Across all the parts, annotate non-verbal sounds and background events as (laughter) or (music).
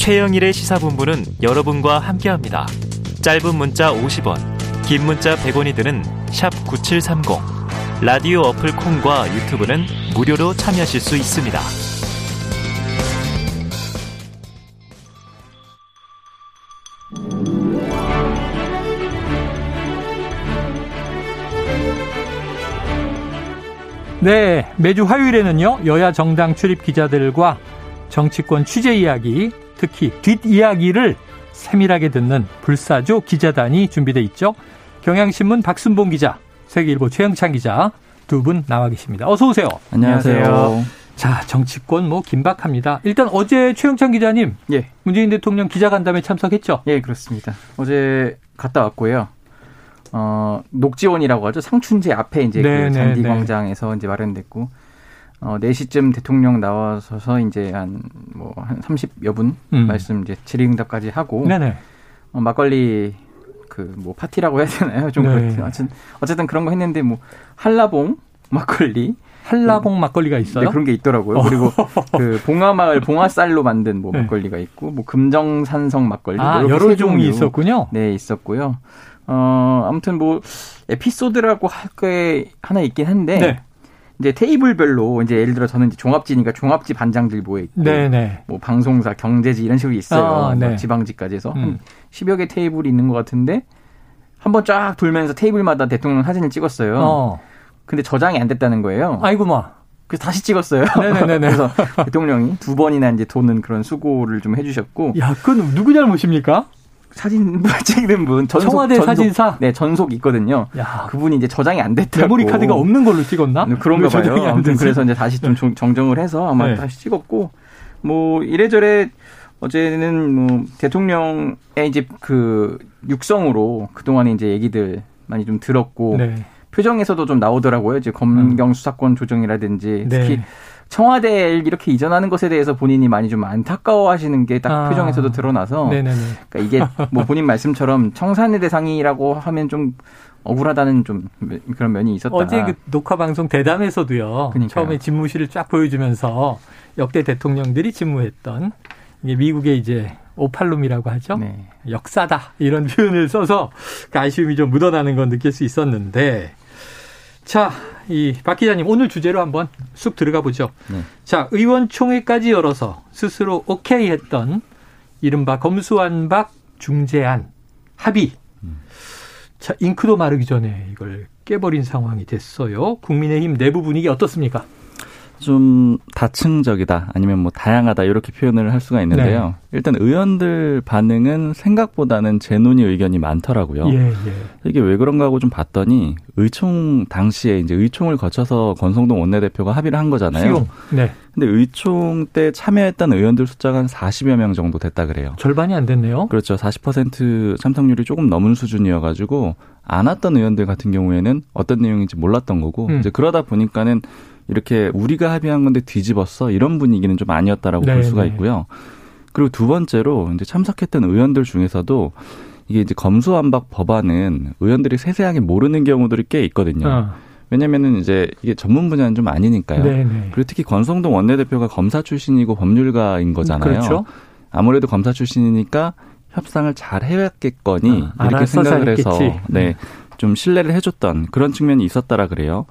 최영일의 시사본부는 여러분과 함께합니다. 짧은 문자 50원, 긴 문자 100원이 드는 9730. 라디오 어플 콩과 유튜브는 무료로 참여하실 수 있습니다. 네, 매주 화요일에는요, 여야 정당 출입 기자들과 정치권 취재 이야기, 특히 뒷이야기를 세밀하게 듣는 불사조 기자단이 준비돼 있죠. 경향신문 박순봉 기자, 세계일보 최영찬 기자 두 분 나와 계십니다. 어서 오세요. 안녕하세요. 자, 정치권 뭐 긴박합니다. 일단 어제 최영찬 기자님, 예. 문재인 대통령 기자간담회 참석했죠? 예, 그렇습니다. 어제 갔다 왔고요. 어, 녹지원이라고 하죠. 상춘제 앞에 이제 네, 그 네, 잔디 네. 광장에서 이제 마련됐고, 어, 4시쯤 대통령 나와서서 이제 한, 뭐, 한 30여 분 음. 말씀 이제 질의응답까지 하고, 네네. 어, 막걸리 그 뭐 파티라고 해야 되나요? 좀 네. 그렇게. 어쨌든, 어쨌든 그런 거 했는데 뭐, 한라봉 막걸리. 한라봉 막걸리가 있어요? 네, 그런 게 있더라고요. 그리고 그 (laughs) 봉화마을 봉화쌀로 만든 뭐 네. 막걸리가 있고, 뭐 금정산성 막걸리. 아, 뭐 이렇게 여러 세 종이. 있었군요. 네, 있었고요. 어, 아무튼 뭐, 에피소드라고 할 게 하나 있긴 한데, 네. 이제 테이블별로, 이제 예를 들어 저는 이제 종합지니까 종합지 반장들 모여 있고, 네네. 뭐 방송사, 경제지 이런 식으로 있어요. 아, 네. 뭐 지방지까지 해서. 음. 한 10여 개 테이블이 있는 것 같은데, 한번 쫙 돌면서 테이블마다 대통령 사진을 찍었어요. 어. 근데 저장이 안 됐다는 거예요. 아이고, 마. 그래서 다시 찍었어요. 네네네네. 그래서 대통령이 두 번이나 이제 도는 그런 수고를 좀 해주셨고, 야, 그건 누구 잘못입니까? 사진 (laughs) 찍는 분, 전속, 청와대 전속, 사진사? 네, 전속 있거든요. 야, 그분이 이제 저장이 안 됐다고. 메모리 카드가 없는 걸로 찍었나? 네, 그런가 봐요. 안 아무튼? 그래서 이제 다시 좀 정- 정정을 해서 아마 네. 다시 찍었고 뭐 이래저래 어제는 뭐 대통령의 이제 그 육성으로 그 동안에 이제 얘기들 많이 좀 들었고 네. 표정에서도 좀 나오더라고요. 이제 검경 수사권 조정이라든지 네. 특히 청와대에 이렇게 이전하는 것에 대해서 본인이 많이 좀 안타까워하시는 게딱 아. 표정에서도 드러나서 네네네. 그러니까 이게 뭐 본인 말씀처럼 청산의 대상이라고 하면 좀 억울하다는 좀 그런 면이 있었다. 어제 그 녹화 방송 대담에서도요. 그러니까요. 처음에 집무실을 쫙 보여주면서 역대 대통령들이 집무했던 이게 미국의 이제 오팔룸이라고 하죠. 네. 역사다 이런 표현을 써서 그 아쉬움이 좀 묻어나는 건 느낄 수 있었는데 자, 이 박 기자님 오늘 주제로 한번 쑥 들어가 보죠. 네. 자, 의원총회까지 열어서 스스로 오케이 했던 이른바 검수완박 중재안 합의. 자, 잉크도 마르기 전에 이걸 깨버린 상황이 됐어요. 국민의힘 내부 분위기 어떻습니까? 좀 다층적이다 아니면 뭐 다양하다 이렇게 표현을 할 수가 있는데요. 네. 일단 의원들 반응은 생각보다는 재논의 의견이 많더라고요. 예, 예. 이게 왜 그런가 하고 좀 봤더니 의총 당시에 이제 의총을 거쳐서 권성동 원내대표가 합의를 한 거잖아요. 수용. 네. 근데 의총 때 참여했던 의원들 숫자가 한 40여 명 정도 됐다 그래요. 절반이 안 됐네요. 그렇죠. 40% 참석률이 조금 넘은 수준이어 가지고 안 왔던 의원들 같은 경우에는 어떤 내용인지 몰랐던 거고 음. 이제 그러다 보니까는 이렇게 우리가 합의한 건데 뒤집었어 이런 분위기는 좀 아니었다라고 네, 볼 수가 네. 있고요. 그리고 두 번째로 이제 참석했던 의원들 중에서도 이게 이제 검수완박 법안은 의원들이 세세하게 모르는 경우들이 꽤 있거든요. 어. 왜냐면은 이제 이게 전문 분야는 좀 아니니까요. 네, 네. 그리고 특히 권성동 원내대표가 검사 출신이고 법률가인 거잖아요. 그렇죠. 아무래도 검사 출신이니까 협상을 잘 해왔겠거니 아, 이렇게 생각을 해서 잘했겠지. 네. 좀 신뢰를 해줬던 그런 측면이 있었다라 그래요.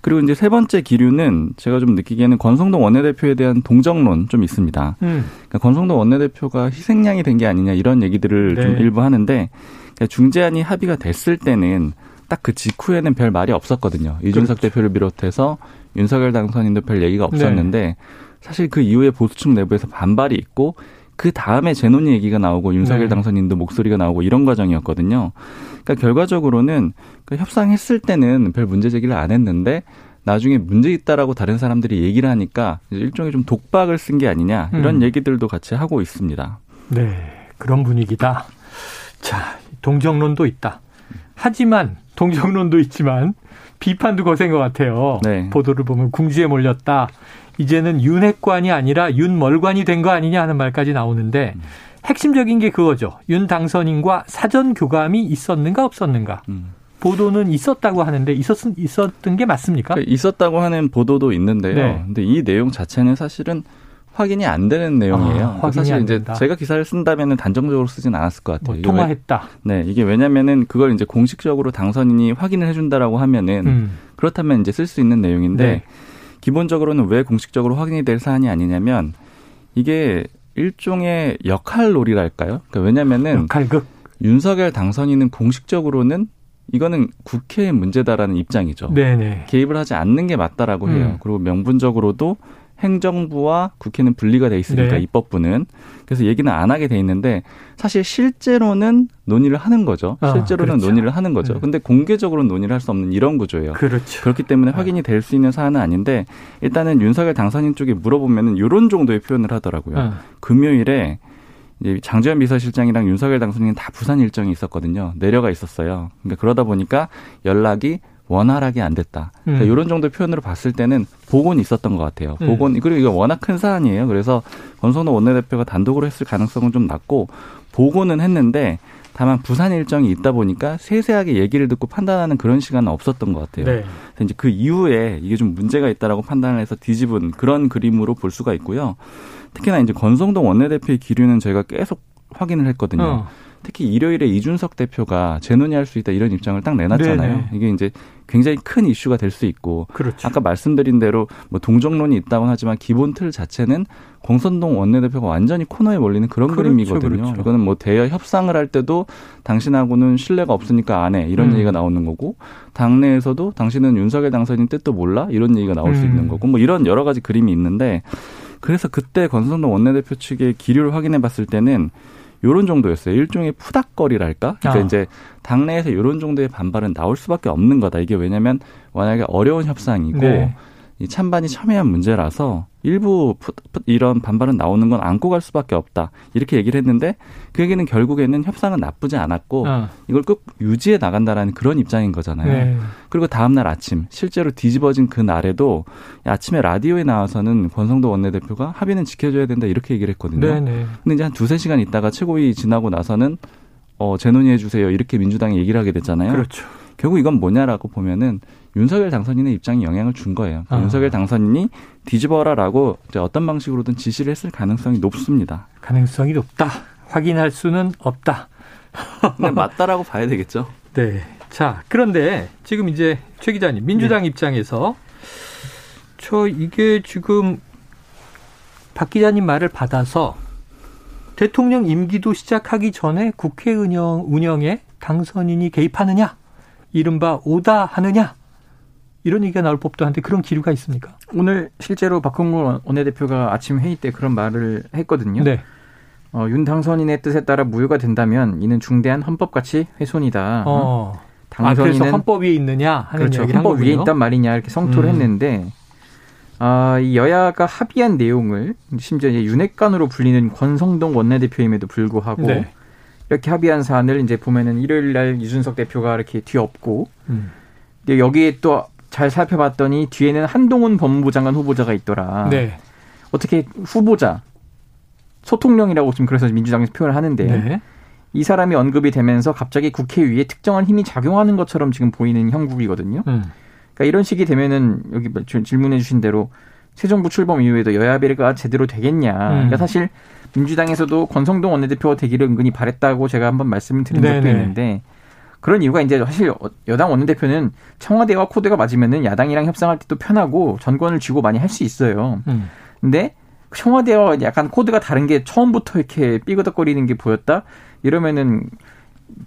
그리고 이제 세 번째 기류는 제가 좀 느끼기에는 권성동 원내대표에 대한 동정론 좀 있습니다. 음. 그러니까 권성동 원내대표가 희생양이 된 게 아니냐 이런 얘기들을 네. 좀 일부 하는데 그러니까 중재안이 합의가 됐을 때는 딱 그 직후에는 별 말이 없었거든요. 이준석 그렇죠. 대표를 비롯해서 윤석열 당선인도 별 얘기가 네. 없었는데 사실 그 이후에 보수층 내부에서 반발이 있고 그 다음에 재논의 얘기가 나오고 윤석열 네. 당선인도 목소리가 나오고 이런 과정이었거든요. 그러니까 결과적으로는 그 협상했을 때는 별 문제 제기를 안 했는데 나중에 문제 있다라고 다른 사람들이 얘기를 하니까 일종의 좀 독박을 쓴 게 아니냐 이런 음. 얘기들도 같이 하고 있습니다. 네, 그런 분위기다. 자, 동정론도 있다. 하지만 동정론도 있지만 비판도 거센 것 같아요. 네. 보도를 보면 궁지에 몰렸다. 이제는 윤핵관이 아니라 윤멀관이 된 거 아니냐 하는 말까지 나오는데 핵심적인 게 그거죠. 윤 당선인과 사전 교감이 있었는가 없었는가. 음. 보도는 있었다고 하는데 있었 있었던 게 맞습니까? 그러니까 있었다고 하는 보도도 있는데요. 네. 근데 이 내용 자체는 사실은 확인이 안 되는 내용이에요. 아, 사실 이제. 제가 기사를 쓴다면은 단정적으로 쓰진 않았을 것 같아요. 뭐 통화했다. 왜, 네, 이게 왜냐면은 그걸 이제 공식적으로 당선인이 확인을 해준다라고 하면은 음. 그렇다면 이제 쓸 수 있는 내용인데 네. 기본적으로는 왜 공식적으로 확인이 될 사안이 아니냐면 이게 일종의 역할놀이랄까요? 그러니까 왜냐면은 역할극. 윤석열 당선인은 공식적으로는 이거는 국회의 문제다라는 입장이죠. 네네. 개입을 하지 않는 게 맞다라고 해요. 음. 그리고 명분적으로도 행정부와 국회는 분리가 돼 있으니까 네. 입법부는 그래서 얘기는 안 하게 돼 있는데 사실 실제로는 논의를 하는 거죠. 아, 실제로는 그렇죠. 논의를 하는 거죠. 네. 근데 공개적으로는 논의를 할 수 없는 이런 구조예요. 그렇죠. 그렇기 때문에 네. 확인이 될 수 있는 사안은 아닌데 일단은 윤석열 당선인 쪽에 물어보면은 이런 정도의 표현을 하더라고요. 어. 금요일에 이제 장재현 비서실장이랑 윤석열 당선인은 다 부산 일정이 있었거든요. 내려가 있었어요. 그러니까 그러다 보니까 연락이 원활하게 안 됐다. 그러니까 음. 이런 정도의 표현으로 봤을 때는 복원이 있었던 것 같아요. 음. 복원 그리고 이거 워낙 큰 사안이에요. 그래서 권성동 원내대표가 단독으로 했을 가능성은 좀 낮고 복원은 했는데 다만 부산 일정이 있다 보니까 세세하게 얘기를 듣고 판단하는 그런 시간은 없었던 것 같아요. 네. 그래서 이제 그 이후에 이게 좀 문제가 있다라고 판단을 해서 뒤집은 그런 그림으로 볼 수가 있고요. 특히나 이제 권성동 원내대표의 기류는 저희가 계속 확인을 했거든요. 어. 특히 일요일에 이준석 대표가 재논의할 수 있다 이런 입장을 딱 내놨잖아요. 네네. 이게 이제 굉장히 큰 이슈가 될 수 있고 그렇죠. 아까 말씀드린 대로 뭐 동정론이 있다고 하지만 기본 틀 자체는 공선동 원내대표가 완전히 코너에 몰리는 그런 그렇죠, 그림이거든요. 그렇죠. 이거는 뭐 대여 협상을 할 때도 당신하고는 신뢰가 없으니까 안 해. 이런 음. 얘기가 나오는 거고 당내에서도 당신은 윤석열 당선인 뜻도 몰라. 이런 얘기가 나올 수 음. 있는 거고 뭐 이런 여러 가지 그림이 있는데 그래서 그때 권선동 원내대표 측의 기류를 확인해 봤을 때는 요런 정도였어요. 일종의 푸닥거리랄까? 그러니까 아. 이제 당내에서 요런 정도의 반발은 나올 수밖에 없는 거다. 이게 왜냐면 만약에 어려운 협상이고 네. 이 찬반이 첨예한 문제라서 일부 이런 반발은 나오는 건 안고 갈 수밖에 없다. 이렇게 얘기를 했는데 그 얘기는 결국에는 협상은 나쁘지 않았고 어. 이걸 꼭 유지해 나간다라는 그런 입장인 거잖아요. 네. 그리고 다음 날 아침 실제로 뒤집어진 그 날에도 아침에 라디오에 나와서는 권성도 원내대표가 합의는 지켜줘야 된다 이렇게 얘기를 했거든요. 네 네. 근데 이제 한 두세 시간 있다가 최고위 지나고 나서는 어, 재논의해 주세요. 이렇게 민주당이 얘기를 하게 됐잖아요. 그렇죠. 결국 이건 뭐냐라고 보면은 윤석열 당선인의 입장이 영향을 준 거예요. 아. 윤석열 당선인이 뒤집어라라고 어떤 방식으로든 지시를 했을 가능성이 높습니다. 가능성이 높다. 확인할 수는 없다. 근데 맞다라고 봐야 되겠죠. 네. 자, 그런데 지금 이제 최 기자님, 민주당 네. 입장에서 저 이게 지금 박 기자님 말을 받아서 대통령 임기도 시작하기 전에 국회 운영, 운영에 당선인이 개입하느냐, 이른바 오다 하느냐, 이런 얘기가 나올 법도 한데 그런 기류가 있습니까? 오늘 실제로 박홍근 원내대표가 아침 회의 때 그런 말을 했거든요. 네. 어, 윤 당선인의 뜻에 따라 무효가 된다면 이는 중대한 헌법 가치 훼손이다. 어. 아, 당선인은 그래서 헌법 위에 있느냐 하는 그렇죠. 헌법 위에. 있단 말이냐 이렇게 성토를 음. 했는데 아, 이 여야가 합의한 내용을 심지어 이제 윤핵관으로 불리는 권성동 원내대표임에도 불구하고 네. 이렇게 합의한 사안을 이제 보면은 일요일 날 이준석 대표가 이렇게 뒤엎고 음. 여기에 또 잘 살펴봤더니 뒤에는 한동훈 법무부 장관 후보자가 있더라. 네. 어떻게 후보자 소통령이라고 지금 그래서 민주당에서 표현을 하는데 네. 이 사람이 언급이 되면서 갑자기 국회 위에 특정한 힘이 작용하는 것처럼 지금 보이는 형국이거든요. 음. 그러니까 이런 식이 되면은 여기 뭐 질- 질문해 주신 대로 새 정부 출범 이후에도 여야 비례가 제대로 되겠냐. 음. 그러니까 사실 민주당에서도 권성동 원내대표가 되기를 은근히 바랬다고 제가 한번 말씀을 드린 적도 네네. 있는데 그런 이유가 이제 사실 여당 원내대표는 청와대와 코드가 맞으면은 야당이랑 협상할 때도 편하고 전권을 쥐고 많이 할 수 있어요. 음. 근데 청와대와 약간 코드가 다른 게 처음부터 이렇게 삐그덕거리는 게 보였다? 이러면은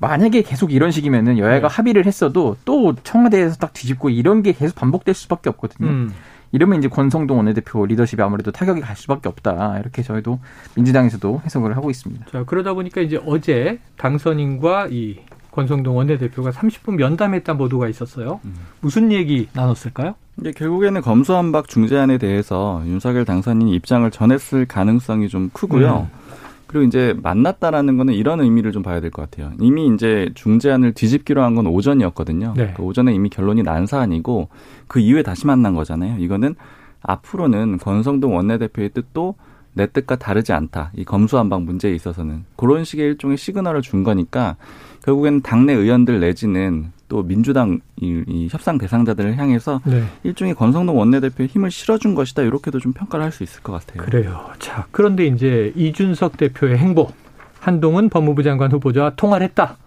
만약에 계속 이런 식이면은 여야가 네. 합의를 했어도 또 청와대에서 딱 뒤집고 이런 게 계속 반복될 수밖에 없거든요. 음. 이러면 이제 권성동 원내대표 리더십이 아무래도 타격이 갈 수밖에 없다. 이렇게 저희도 민주당에서도 해석을 하고 있습니다. 자, 그러다 보니까 이제 어제 당선인과 이 권성동 원내대표가 30분 면담했다는 보도가 있었어요. 무슨 얘기 나눴을까요? 이게 결국에는 검수한박 중재안에 대해서 윤석열 당선인이 입장을 전했을 가능성이 좀 크고요. 음. 그리고 이제 만났다라는 거는 이런 의미를 좀 봐야 될 것 같아요. 이미 이제 중재안을 뒤집기로 한 건 오전이었거든요. 네. 그 오전에 이미 결론이 난 사안이고 그 이후에 다시 만난 거잖아요. 이거는 앞으로는 권성동 원내대표의 뜻도 내 뜻과 다르지 않다. 이 검수한박 문제에 있어서는 그런 식의 일종의 시그널을 준 거니까 결국에는 당내 의원들 내지는 또 민주당 이, 이 협상 대상자들을 향해서 네. 일종의 권성동 원내대표의 힘을 실어준 것이다 이렇게도 좀 평가를 할 수 있을 것 같아요. 그래요. 자 그런데 이제 이준석 대표의 행보 한동훈 법무부 장관 후보자와 통화를 했다.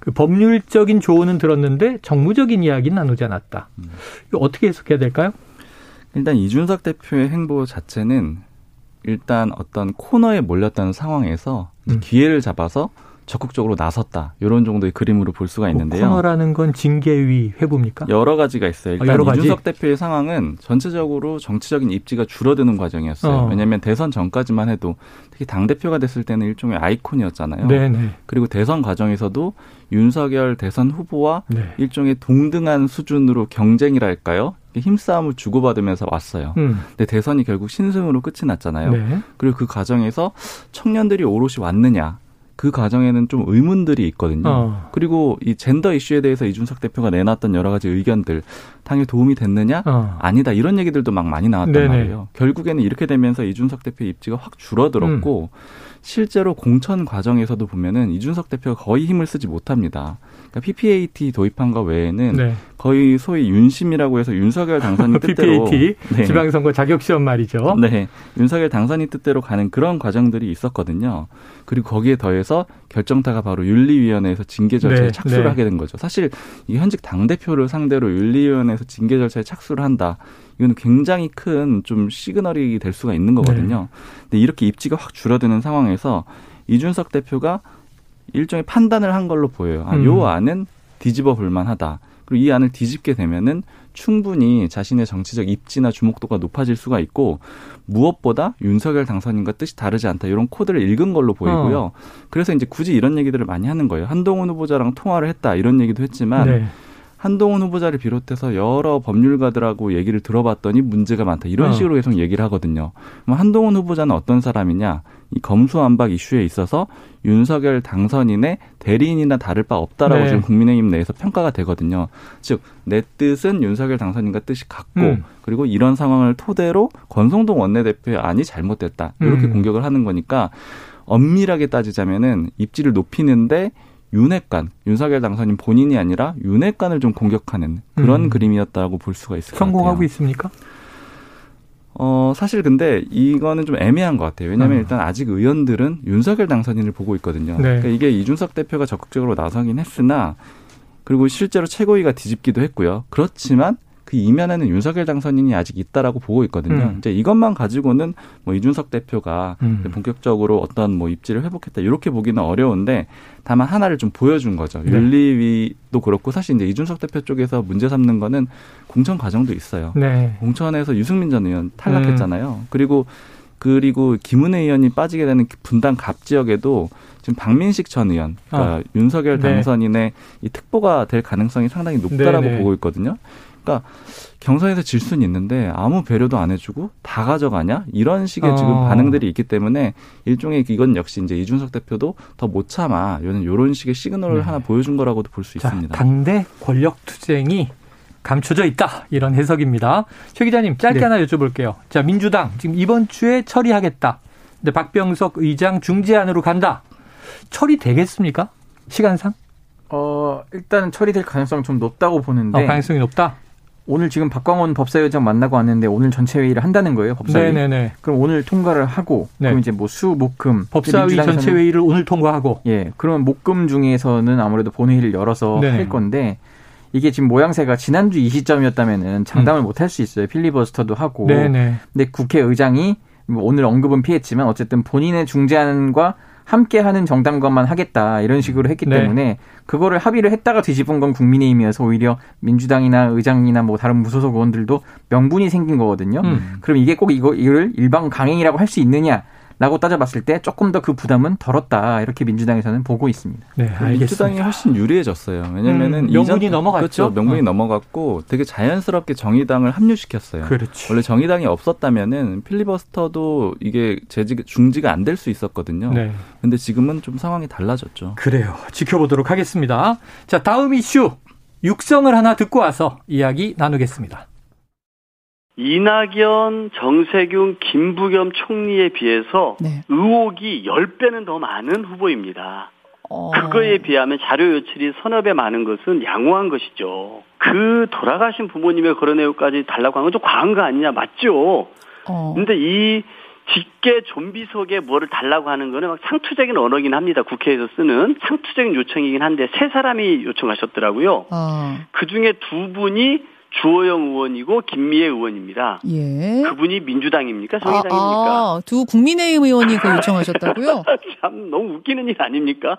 그 법률적인 조언은 들었는데 정무적인 이야기는 나누지 않았다. 음. 이거 어떻게 해석해야 될까요? 일단 이준석 대표의 행보 자체는 일단 어떤 코너에 몰렸다는 상황에서 음. 기회를 잡아서 적극적으로 나섰다. 이런 정도의 그림으로 볼 수가 있는데요. 코너라는 건 징계위 회부입니까? 여러 가지가 있어요. 일단 아, 여러 가지? 이준석 대표의 상황은 전체적으로 정치적인 입지가 줄어드는 과정이었어요. 어. 왜냐하면 대선 전까지만 해도 특히 당 대표가 됐을 때는 일종의 아이콘이었잖아요. 네네. 그리고 대선 과정에서도 윤석열 대선 후보와 네. 일종의 동등한 수준으로 경쟁이랄까요? 힘싸움을 주고받으면서 왔어요. 음. 근데 대선이 결국 신승으로 끝이 났잖아요. 네. 그리고 그 과정에서 청년들이 오롯이 왔느냐 그 과정에는 좀 의문들이 있거든요. 어. 그리고 이 젠더 이슈에 대해서 이준석 대표가 내놨던 여러 가지 의견들 당에 도움이 됐느냐? 어. 아니다. 이런 얘기들도 막 많이 나왔단 네네. 말이에요. 결국에는 이렇게 되면서 이준석 대표의 입지가 확 줄어들었고 음. 실제로 공천 과정에서도 보면은 이준석 대표가 거의 힘을 쓰지 못합니다. 그러니까 PPAT 도입한 거 외에는 네. 거의 소위 윤심이라고 해서 윤석열 당선인 (laughs) 뜻대로 PPAT 네. 지방선거 자격 시험 말이죠. 네, 윤석열 당선인 뜻대로 가는 그런 과정들이 있었거든요. 그리고 거기에 더해서 결정타가 바로 윤리위원회에서 징계 절차에 네. 착수를 네. 하게 된 거죠. 사실 이 현직 당 대표를 상대로 윤리위원회에서 징계 절차에 착수를 한다. 이건 굉장히 큰 좀 시그널이 될 수가 있는 거거든요. 네. 근데 이렇게 입지가 확 줄어드는 상황에서 이준석 대표가 일종의 판단을 한 걸로 보여요. 아, 요 음. 안은 뒤집어 볼 만하다. 그리고 이 안을 뒤집게 되면은 충분히 자신의 정치적 입지나 주목도가 높아질 수가 있고 무엇보다 윤석열 당선인과 뜻이 다르지 않다 이런 코드를 읽은 걸로 보이고요. 어. 그래서 이제 굳이 이런 얘기들을 많이 하는 거예요. 한동훈 후보자랑 통화를 했다 이런 얘기도 했지만 네. 한동훈 후보자를 비롯해서 여러 법률가들하고 얘기를 들어봤더니 문제가 많다. 이런 어. 식으로 계속 얘기를 하거든요. 그럼 한동훈 후보자는 어떤 사람이냐? 이 검수완박 이슈에 있어서 윤석열 당선인의 대리인이나 다를 바 없다라고 네. 지금 국민의힘 내에서 평가가 되거든요. 즉, 내 뜻은 윤석열 당선인과 뜻이 같고, 음. 그리고 이런 상황을 토대로 권성동 원내대표의 안이 잘못됐다. 이렇게 음. 공격을 하는 거니까 엄밀하게 따지자면은 입지를 높이는데 윤핵관, 윤석열 당선인 본인이 아니라 윤핵관을 좀 공격하는 그런 음. 그림이었다고 볼 수가 있을 것 같아요. 성공하고 있습니까? 어, 사실 근데 이거는 좀 애매한 것 같아요. 왜냐하면 음. 일단 아직 의원들은 윤석열 당선인을 보고 있거든요. 네. 그러니까 이게 이준석 대표가 적극적으로 나서긴 했으나 그리고 실제로 최고위가 뒤집기도 했고요. 그렇지만 그 이면에는 윤석열 당선인이 아직 있다라고 보고 있거든요. 음. 이제 이것만 가지고는 뭐 이준석 대표가 음. 본격적으로 어떤 뭐 입지를 회복했다 이렇게 보기는 어려운데 다만 하나를 좀 보여준 거죠. 네. 윤리위도 그렇고 사실 이제 이준석 대표 쪽에서 문제 삼는 거는 공천 과정도 있어요. 네. 공천에서 유승민 전 의원 탈락했잖아요. 음. 그리고 그리고 김은혜 의원이 빠지게 되는 분당 갑 지역에도 지금 박민식 전 의원, 그러니까 아. 윤석열 네. 당선인의 네. 이 특보가 될 가능성이 상당히 높다라고 네, 네. 보고 있거든요. 그러니까 경선에서 질 수는 있는데 아무 배려도 안 해주고 다 가져가냐 이런 식의 어. 지금 반응들이 있기 때문에 일종의 이건 역시 이제 이준석 대표도 더 못 참아 이런 이런 식의 시그널을 네. 하나 보여준 거라고도 볼 수 있습니다. 당대 권력 투쟁이 감춰져 있다 이런 해석입니다. 최 기자님 짧게 네. 하나 여쭤볼게요. 자 민주당 지금 이번 주에 처리하겠다. 근데 박병석 의장 중재안으로 간다. 처리되겠습니까? 시간상? 어 일단은 처리될 가능성 좀 높다고 보는데. 어, 가능성이 높다. 오늘 지금 박광원 법사위원장 만나고 왔는데 오늘 전체 회의를 한다는 거예요. 법사위. 네네네. 그럼 오늘 통과를 하고 네. 그럼 이제 뭐 수, 목, 금 법사위 전체 회의를 오늘 통과하고 예. 그러면 목, 금 중에서는 아무래도 본회의를 열어서 네. 할 건데 이게 지금 모양새가 지난주 이 시점이었다면은 장담을 음. 못할 수 있어요. 필리버스터도 하고. 네네. 근데 국회의장이 뭐 오늘 언급은 피했지만 어쨌든 본인의 중재안과 함께하는 정당과만 하겠다 이런 식으로 했기 네. 때문에 그거를 합의를 했다가 뒤집은 건 국민의힘이어서 오히려 민주당이나 의장이나 뭐 다른 무소속 의원들도 명분이 생긴 거거든요. 음. 그럼 이게 꼭 이거 이거를 일방 강행이라고 할 수 있느냐? 라고 따져봤을 때 조금 더 그 부담은 덜었다 이렇게 민주당에서는 보고 있습니다. 네, 알겠습니다. 민주당이 훨씬 유리해졌어요. 왜냐면은 음, 명분이 넘어갔죠. 그렇죠. 명분이 어. 넘어갔고 되게 자연스럽게 정의당을 합류시켰어요. 그렇죠. 원래 정의당이 없었다면은 필리버스터도 이게 재직 중지가 안 될 수 있었거든요. 네. 근데 지금은 좀 상황이 달라졌죠. 그래요. 지켜보도록 하겠습니다. 자, 다음 이슈 육성을 하나 듣고 와서 이야기 나누겠습니다. 이낙연, 정세균, 김부겸 총리에 비해서 네. 의혹이 10배는 더 많은 후보입니다. 어. 그거에 비하면 자료 요출이 서너 배 많은 것은 양호한 것이죠. 그 돌아가신 부모님의 그런 내용까지 달라고 하는 건 좀 과한 거 아니냐 맞죠? 어. 근데 이 직계 좀비 속에 뭐를 달라고 하는 거는 막 상투적인 언어긴 합니다. 국회에서 쓰는 상투적인 요청이긴 한데 세 사람이 요청하셨더라고요. 어. 그 중에 두 분이 주호영 의원이고 김미애 의원입니다. 예. 그분이 민주당입니까? 정의당입니까? 아, 아, 두 국민의힘 의원이 그 요청하셨다고요? (laughs) 참 너무 웃기는 일 아닙니까?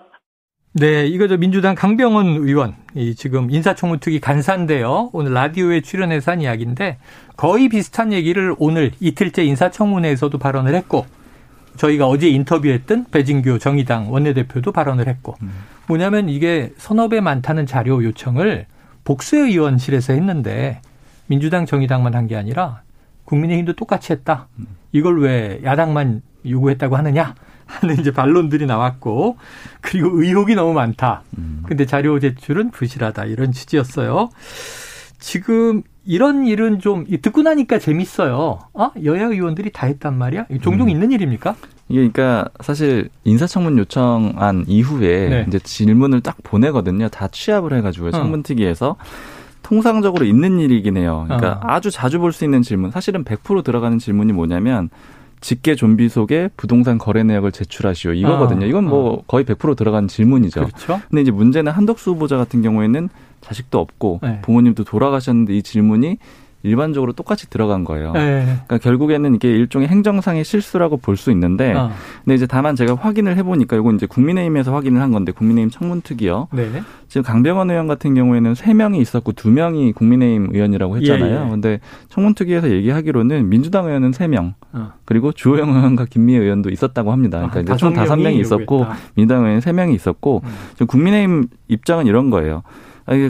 네, 이거 저 민주당 강병원 의원 이 지금 인사청문특위 간사인데요. 오늘 라디오에 출연해서 한 이야기인데 거의 비슷한 얘기를 오늘 이틀째 인사청문회에서도 발언을 했고 저희가 어제 인터뷰했던 배진규 정의당 원내대표도 발언을 했고 음. 뭐냐면 이게 배 많다는 자료 요청을 복수의원실에서 했는데 민주당 정의당만 한 게 아니라 국민의힘도 똑같이 했다. 음. 이걸 왜 야당만 요구했다고 하느냐? (laughs) 하는 이제 반론들이 나왔고 그리고 의혹이 너무 많다. 음. 근데 자료 제출은 부실하다 이런 취지였어요. 지금 이런 일은 좀 듣고 나니까 재밌어요. 아 여야 의원들이 다 했단 말이야? 종종 음. 있는 일입니까? 이게 그러니까 사실 인사청문 요청한 이후에 네. 이제 질문을 딱 보내거든요. 다 취합을 해가지고 어. 청문특위에서 통상적으로 있는 일이긴 해요. 그러니까 어. 아주 자주 볼 수 있는 질문. 사실은 100% 들어가는 질문이 뭐냐면 직계 좀비 속에 부동산 거래 내역을 제출하시오 이거거든요. 아, 이건 뭐 어. 거의 100% 들어간 질문이죠. 그렇죠. 근데 이제 문제는 한덕수 후보자 같은 경우에는 자식도 없고 네. 부모님도 돌아가셨는데 이 질문이 일반적으로 똑같이 들어간 거예요. 네. 그러니까 결국에는 이게 일종의 행정상의 실수라고 볼 수 있는데, 어. 근데 이제 다만 제가 확인을 해보니까 이건 이제 국민의힘에서 확인을 한 건데 국민의힘 청문특위요. 네. 지금 강병원 의원 같은 경우에는 세 명이 있었고 두 명이 국민의힘 의원이라고 했잖아요. 예, 예. 근데 청문특위에서 얘기하기로는 민주당 의원은 세 명, 어. 그리고 주호영 의원과 김미애 의원도 있었다고 합니다. 그러니까 아, 이제 총 다섯 명이 있었고 민주당 의원 세 명이 있었고 음. 지금 국민의힘 입장은 이런 거예요.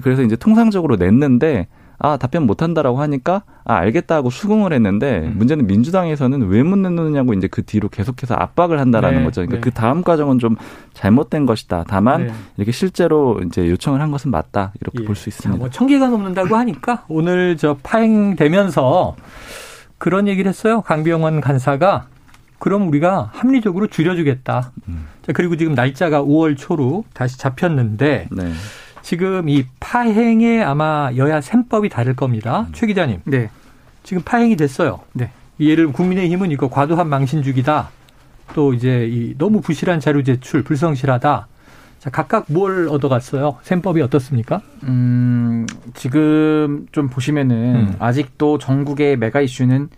그래서 이제 통상적으로 냈는데 아 답변 못한다라고 하니까 아 알겠다고 수긍을 했는데 음. 문제는 민주당에서는 왜못 내놓느냐고 이제 그 뒤로 계속해서 압박을 한다라는 네. 거죠. 그러니까 네. 그 다음 과정은 좀 잘못된 것이다. 다만 네. 이렇게 실제로 이제 요청을 한 것은 맞다 이렇게 예. 볼수 있습니다. 자, 뭐 천 개가 넘는다고 하니까 오늘 저 파행되면서 그런 얘기를 했어요. 강병원 간사가 그럼 우리가 합리적으로 줄여주겠다. 음. 자, 그리고 지금 날짜가 5월 초로 다시 잡혔는데. 네. 지금 이 파행에 아마 여야 셈법이 다를 겁니다. 음. 최 기자님. 네. 지금 파행이 됐어요. 네. 예를 국민의힘은 이거 과도한 망신주기다. 또 이제 이 너무 부실한 자료 제출, 불성실하다. 자, 각각 뭘 얻어갔어요? 셈법이 어떻습니까? 음, 지금 좀 보시면은 음. 아직도 전국의 메가 이슈는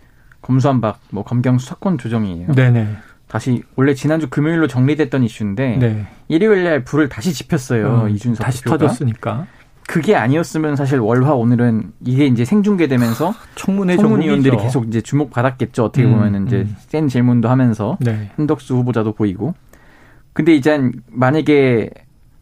검수한박, 뭐 검경 수사권 조정이에요. 네네. 다시 원래 지난주 금요일로 정리됐던 이슈인데 네. 일요일 날 불을 다시 지폈어요. 음, 이준석 다시 대표가. 터졌으니까. 그게 아니었으면 사실 월화 오늘은 이게 이제 생중계되면서 청문회 청문위원들이 계속 이제 주목받았겠죠. 어떻게 음, 보면은 이제 음. 센 질문도 하면서 네. 한덕수 후보자도 보이고. 근데 이제 만약에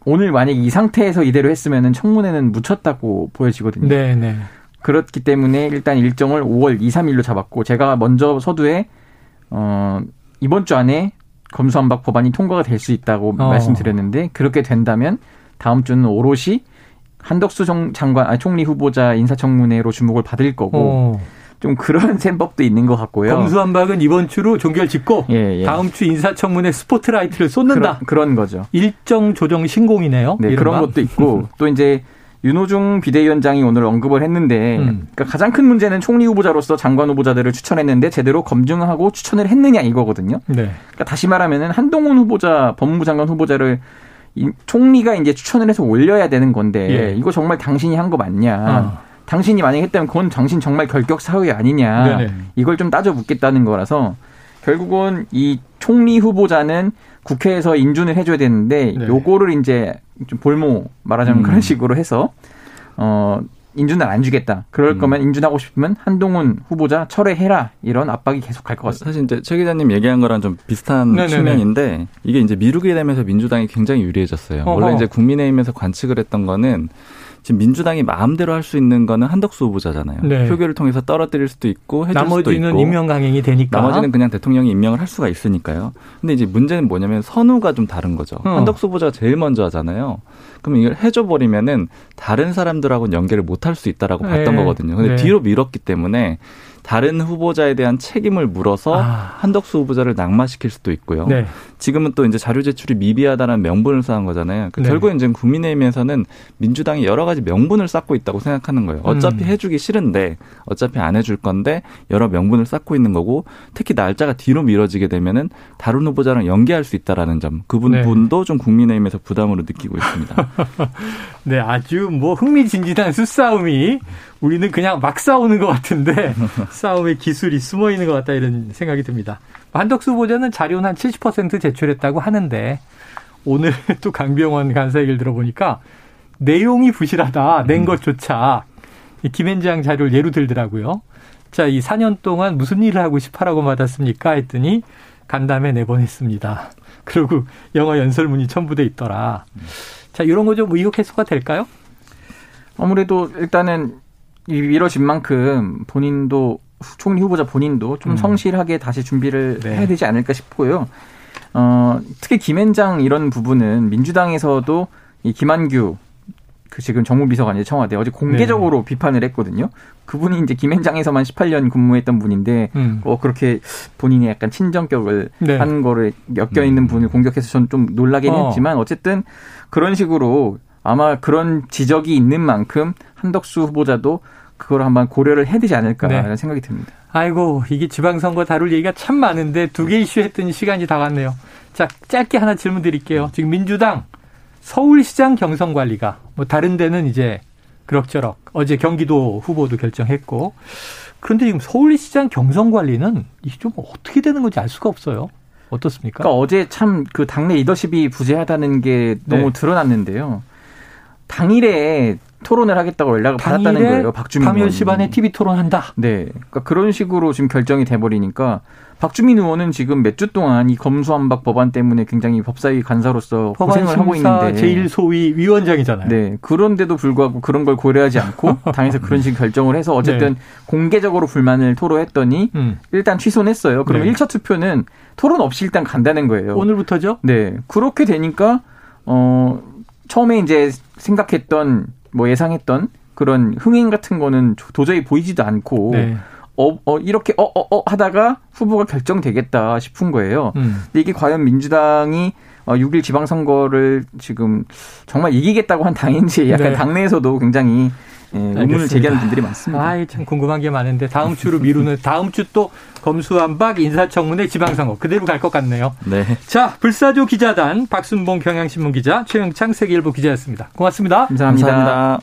오늘 만약에 이 상태에서 이대로 했으면은 청문회는 묻혔다고 보여지거든요. 네, 네. 그렇기 때문에 일단 일정을 5월 2, 3일로 잡았고 제가 먼저 서두에 어 이번 주 안에 검수안박 법안이 통과가 될 수 있다고 어. 말씀드렸는데 그렇게 된다면 다음 주는 오롯이 한덕수 장관 아 총리 후보자 인사청문회로 주목을 받을 거고 어. 좀 그런 (laughs) 셈법도 있는 것 같고요. 검수안박은 이번 주로 종결 짓고 예, 예. 다음 주 인사청문회 스포트라이트를 쏟는다. 그런, 그런 거죠. 일정 조정 신공이네요. 네, 그런 것도 있고 (laughs) 또 이제 윤호중 비대위원장이 오늘 언급을 했는데 음. 그러니까 가장 큰 문제는 총리 후보자로서 장관 후보자들을 추천했는데 제대로 검증하고 추천을 했느냐 이거거든요. 네. 그러니까 다시 말하면은 한동훈 후보자 법무부 장관 후보자를 이 총리가 이제 추천을 해서 올려야 되는 건데 예. 이거 정말 당신이 한 거 맞냐? 어. 당신이 만약에 했다면 그건 당신 정말 결격 사회 아니냐? 네네. 이걸 좀 따져 묻겠다는 거라서 결국은 이 총리 후보자는 국회에서 인준을 해줘야 되는데 네. 요거를 이제 좀 볼모 말하자면 음. 그런 식으로 해서 어 인준을 안 주겠다. 그럴 음. 거면 인준하고 싶으면 한동훈 후보자 철회해라. 이런 압박이 계속 갈 것 같습니다. 사실 이제 최 기자님 얘기한 거랑 좀 비슷한 네네네. 측면인데 이게 이제 미루게 되면서 민주당이 굉장히 유리해졌어요. 어허. 원래 이제 국민의힘에서 관측을 했던 거는 지금 민주당이 마음대로 할 수 있는 거는 한덕수 후보자잖아요. 네. 표결을 통해서 떨어뜨릴 수도 있고 해줄 수도 있고. 나머지는 임명 강행이 되니까. 나머지는 그냥 대통령이 임명을 할 수가 있으니까요. 근데 이제 문제는 뭐냐면 선우가 좀 다른 거죠. 어. 한덕수 후보자가 제일 먼저 하잖아요. 그럼 이걸 해줘 버리면은 다른 사람들하고는 연계를 못 할 수 있다라고 봤던 네. 거거든요. 근데 네. 뒤로 밀었기 때문에 다른 후보자에 대한 책임을 물어서 아. 한덕수 후보자를 낙마시킬 수도 있고요. 네. 지금은 또 이제 자료 제출이 미비하다는 명분을 쌓은 거잖아요. 그 네. 결국 이제 국민의힘에서는 민주당이 여러 가지 명분을 쌓고 있다고 생각하는 거예요. 어차피 음. 해주기 싫은데 어차피 안 해줄 건데 여러 명분을 쌓고 있는 거고 특히 날짜가 뒤로 미뤄지게 되면은 다른 후보자랑 연계할 수 있다라는 점 그분 네. 분도 좀 국민의힘에서 부담으로 느끼고 있습니다. (laughs) 네, 아주 뭐 흥미진진한 수싸움이 우리는 그냥 막 싸우는 것 같은데 (laughs) 싸움의 기술이 숨어 있는 것 같다 이런 생각이 듭니다. 한덕수 후보자는 자료는 한 70% 제출했다고 하는데 오늘 (laughs) 또 강병원 간사 얘기를 들어보니까 내용이 부실하다 낸 음. 것조차 김현장 자료를 예로 들더라고요. 자, 이 4년 동안 무슨 일을 하고 싶어라고 받았습니까? 했더니 간담회 내보냈습니다. (laughs) 그리고 영어 연설문이 첨부돼 있더라. 자, 이런 거 좀 의혹 해소가 될까요? 아무래도 일단은 이뤄진 만큼 본인도 총리 후보자 본인도 좀 음. 성실하게 다시 준비를 네. 해야 되지 않을까 싶고요. 어, 특히 김앤장 이런 부분은 민주당에서도 이 김한규 그 지금 정무비서관이 청와대 어제 공개적으로 네. 비판을 했거든요. 그분이 이제 김앤장에서만 18년 근무했던 분인데 음. 어 그렇게 본인이 약간 친정격을 네. 한 거를 엮여 있는 음. 분을 공격해서 전좀 놀라긴 어. 했지만 어쨌든 그런 식으로 아마 그런 지적이 있는 만큼 한덕수 후보자도 그걸 한번 고려를 해야 되지 않을까라는 네. 생각이 듭니다. 아이고 이게 지방선거 다룰 얘기가 참 많은데 두 개 이슈 했더니 시간이 다 갔네요. 자 짧게 하나 질문 드릴게요. 지금 민주당 서울시장 경선 관리가 뭐 다른 데는 이제 그럭저럭 어제 경기도 후보도 결정했고 그런데 지금 서울시장 경선 관리는 이게 좀 어떻게 되는 건지 알 수가 없어요. 어떻습니까? 그러니까 어제 참 그 당내 리더십이 부재하다는 게 너무 네. 드러났는데요. 당일에 토론을 하겠다고 연락을 받았다는 거예요. 박주민 밤 10시 반에 TV 토론한다. 네. 그러니까 그런 식으로 지금 결정이 돼 버리니까 박주민 의원은 지금 몇 주 동안 이 검수한박 법안 때문에 굉장히 법사위 간사로서 고생을 하고 있는데 제일 소위 위원장이잖아요. 네. 그런데도 불구하고 그런 걸 고려하지 않고 (laughs) 당에서 그런 식의 결정을 해서 어쨌든 네. 공개적으로 불만을 토로했더니 음. 일단 취소했어요. 그러면 네. 1차 투표는 토론 없이 일단 간다는 거예요. 오늘부터죠? 네. 그렇게 되니까 어 처음에 이제 생각했던 뭐 예상했던 그런 흥행 같은 거는 도저히 보이지도 않고 네. 어, 어, 이렇게, 어, 어, 어, 하다가 후보가 결정되겠다 싶은 거예요. 음. 근데 이게 과연 민주당이 어, 6일 지방선거를 지금 정말 이기겠다고 한 당인지 약간 네. 당내에서도 굉장히 예, 의문을 제기하는 분들이 많습니다. 아, 참 궁금한 게 많은데 다음 주로 (laughs) 미루는 다음 주 또 검수완박 인사청문회 지방선거 그대로 갈 것 같네요. 네. 자, 불사조 기자단 박순봉 경향신문 기자 최영창 세계일보 기자였습니다. 고맙습니다 감사합니다. 감사합니다.